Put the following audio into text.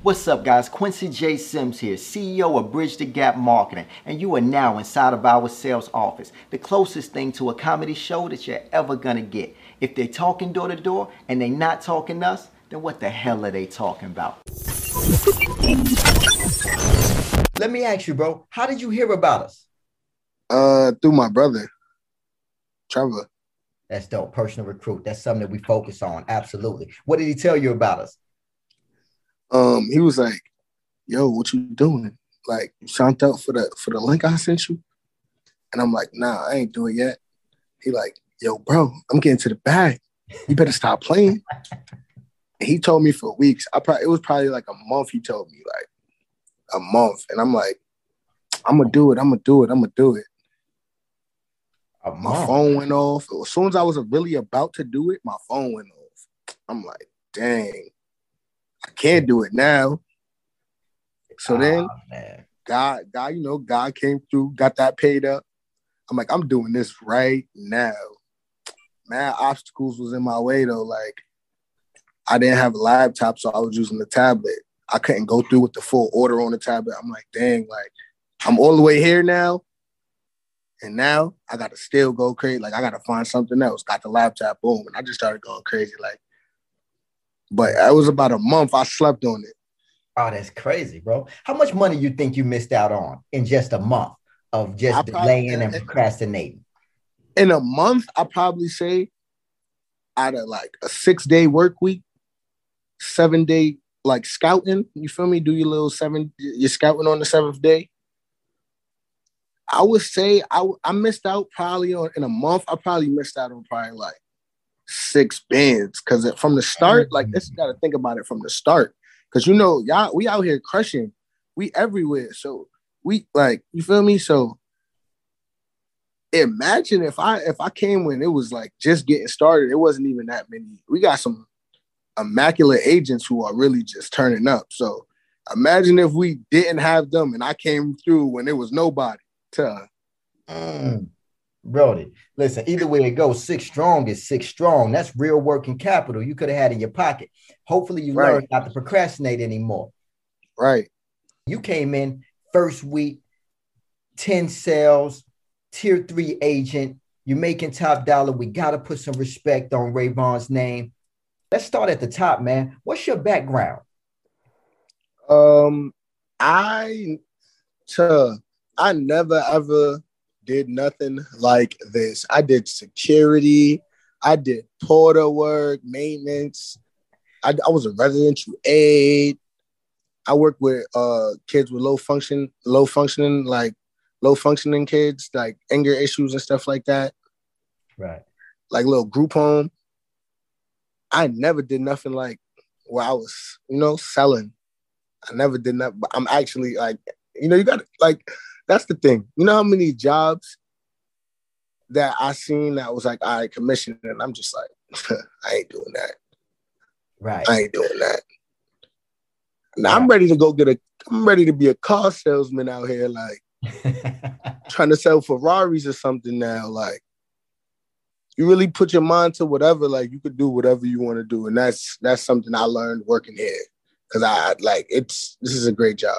What's up, guys? Quincy J. Sims here, CEO of Bridge the Gap Marketing, and you are now inside of our sales office, the closest thing to a comedy show that you're ever gonna get. If they're talking door to door and they're not talking us, then what the hell are they talking about? Let me ask you, bro, how did you hear about us? Uh, through my brother, Trevor. That's dope. Personal recruit. That's something that we focus on. Absolutely. What did he tell you about us? Um, he was like, "Yo, what you doing? Like, you up for the for the link I sent you?" And I'm like, "Nah, I ain't doing yet." He like, "Yo, bro, I'm getting to the bag. You better stop playing." He told me for weeks. I probably it was probably like a month. He told me like a month, and I'm like, "I'm gonna do it. I'm gonna do it. I'm gonna do it." Uh, my phone went off. As soon as I was really about to do it, my phone went off. I'm like, "Dang." I can't do it now. So oh, then man. God, God, you know, God came through, got that paid up. I'm like, I'm doing this right now. Man, obstacles was in my way though. Like, I didn't have a laptop, so I was using the tablet. I couldn't go through with the full order on the tablet. I'm like, dang, like I'm all the way here now. And now I gotta still go crazy. Like I gotta find something else. Got the laptop, boom. And I just started going crazy. Like, but it was about a month I slept on it. Oh, that's crazy, bro. How much money you think you missed out on in just a month of just delaying and procrastinating? In a month, I probably say out of like a six day work week, seven day like scouting. You feel me? Do your little seven, you're scouting on the seventh day. I would say I, I missed out probably on in a month. I probably missed out on probably like six bands because from the start, like this, you got to think about it from the start because you know y'all we out here crushing, we everywhere. So we like you feel me. So imagine if I if I came when it was like just getting started, it wasn't even that many. We got some immaculate agents who are really just turning up. So imagine if we didn't have them and I came through when it was nobody to. Mm. Brody, listen, either way it goes, six strong is six strong. That's real working capital you could have had in your pocket. Hopefully, you right. learned not to procrastinate anymore. Right. You came in first week, 10 sales, tier three agent. You're making top dollar. We got to put some respect on Rayvon's name. Let's start at the top, man. What's your background? Um, I, to, I never ever did nothing like this. I did security, I did porter work, maintenance. I, I was a residential aide. I worked with uh, kids with low function, low functioning, like low functioning kids, like anger issues and stuff like that. Right. Like little group home. I never did nothing like where I was, you know, selling. I never did that, but I'm actually like, you know, you got like that's the thing. You know how many jobs that I seen that was like, I right, commission, and I'm just like, I ain't doing that. Right. I ain't doing that. Now I'm ready to go get a. I'm ready to be a car salesman out here, like trying to sell Ferraris or something now. Like, you really put your mind to whatever. Like, you could do whatever you want to do, and that's that's something I learned working here. Cause I like it's this is a great job.